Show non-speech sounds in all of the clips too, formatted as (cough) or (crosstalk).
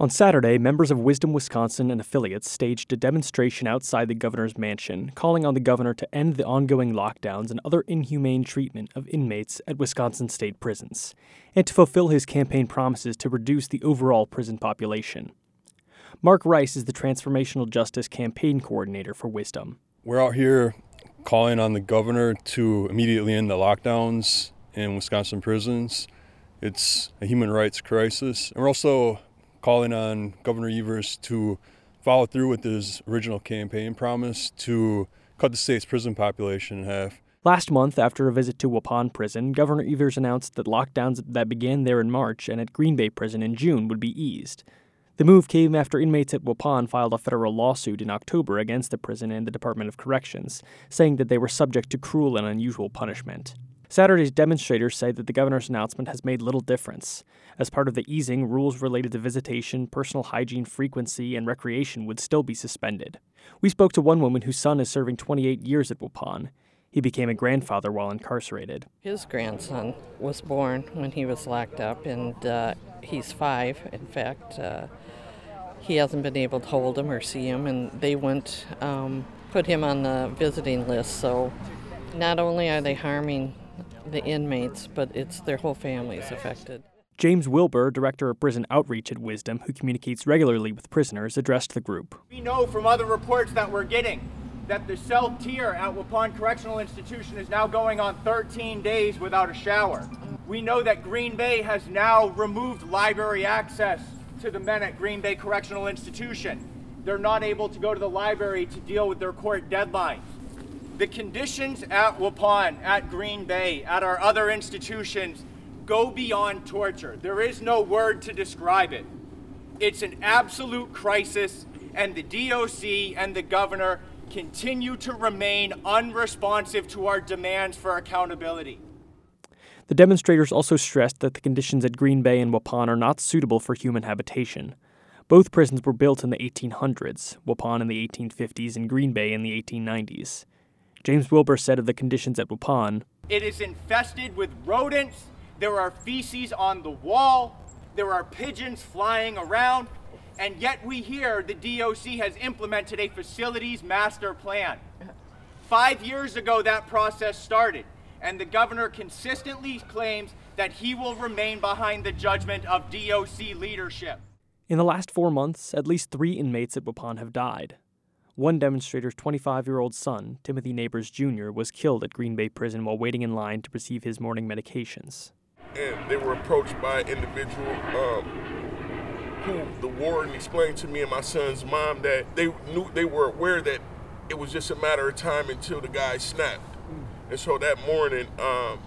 On Saturday, members of Wisdom Wisconsin and affiliates staged a demonstration outside the governor's mansion, calling on the governor to end the ongoing lockdowns and other inhumane treatment of inmates at Wisconsin state prisons, and to fulfill his campaign promises to reduce the overall prison population. Mark Rice is the Transformational Justice Campaign Coordinator for Wisdom. We're out here calling on the governor to immediately end the lockdowns in Wisconsin prisons. It's a human rights crisis. And we're also calling on Governor Evers to follow through with his original campaign promise to cut the state's prison population in half. Last month, after a visit to Waupun Prison, Governor Evers announced that lockdowns that began there in March and at Green Bay Prison in June would be eased. The move came after inmates at Waupun filed a federal lawsuit in October against the prison and the Department of Corrections, saying that they were subject to cruel and unusual punishment. Saturday's demonstrators say that the governor's announcement has made little difference. As part of the easing, rules related to visitation, personal hygiene frequency, and recreation would still be suspended. We spoke to one woman whose son is serving 28 years at Waupun. He became a grandfather while incarcerated. His grandson was born when he was locked up, and uh, he's five. In fact, uh, he hasn't been able to hold him or see him, and they went um, put him on the visiting list. So not only are they harming the inmates, but it's their whole family is affected. James Wilbur, director of prison outreach at Wisdom, who communicates regularly with prisoners, addressed the group. We know from other reports that we're getting that the cell tier at Waupun Correctional Institution is now going on 13 days without a shower. We know that Green Bay has now removed library access to the men at Green Bay Correctional Institution. They're not able to go to the library to deal with their court deadlines. The conditions at Waupun, at Green Bay, at our other institutions go beyond torture. There is no word to describe it. It's an absolute crisis, and the DOC and the governor continue to remain unresponsive to our demands for accountability. The demonstrators also stressed that the conditions at Green Bay and Waupun are not suitable for human habitation. Both prisons were built in the 1800s, Waupun in the 1850s and Green Bay in the 1890s. James Wilbur said of the conditions at Waupun It is infested with rodents. There are feces on the wall. There are pigeons flying around. And yet we hear the DOC has implemented a facilities master plan. Five years ago, that process started, and the governor consistently claims that he will remain behind the judgment of DOC leadership. In the last four months, at least three inmates at Waupun have died. One demonstrator's 25 year old son, Timothy Neighbors Jr., was killed at Green Bay Prison while waiting in line to receive his morning medications. And they were approached by an individual um, who the warden explained to me and my son's mom that they knew they were aware that it was just a matter of time until the guy snapped. And so that morning, um,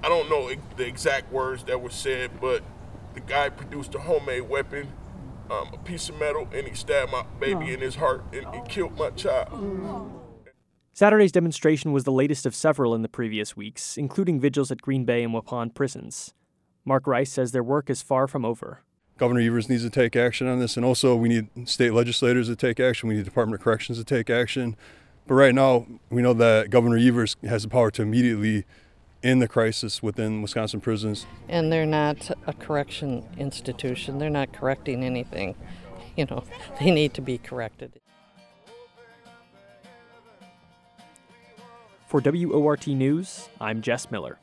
I don't know the exact words that were said, but the guy produced a homemade weapon um, a piece of metal and he stabbed my baby in his heart and he killed my child. Saturday's demonstration was the latest of several in the previous weeks, including vigils at Green Bay and Waupun prisons. Mark Rice says their work is far from over. Governor Evers needs to take action on this, and also we need state legislators to take action. We need Department of Corrections to take action. But right now, we know that Governor Evers has the power to immediately in the crisis within Wisconsin prisons. And they're not a correction institution. They're not correcting anything. You know, (laughs) they need to be corrected. For WORT News, I'm Jess Miller.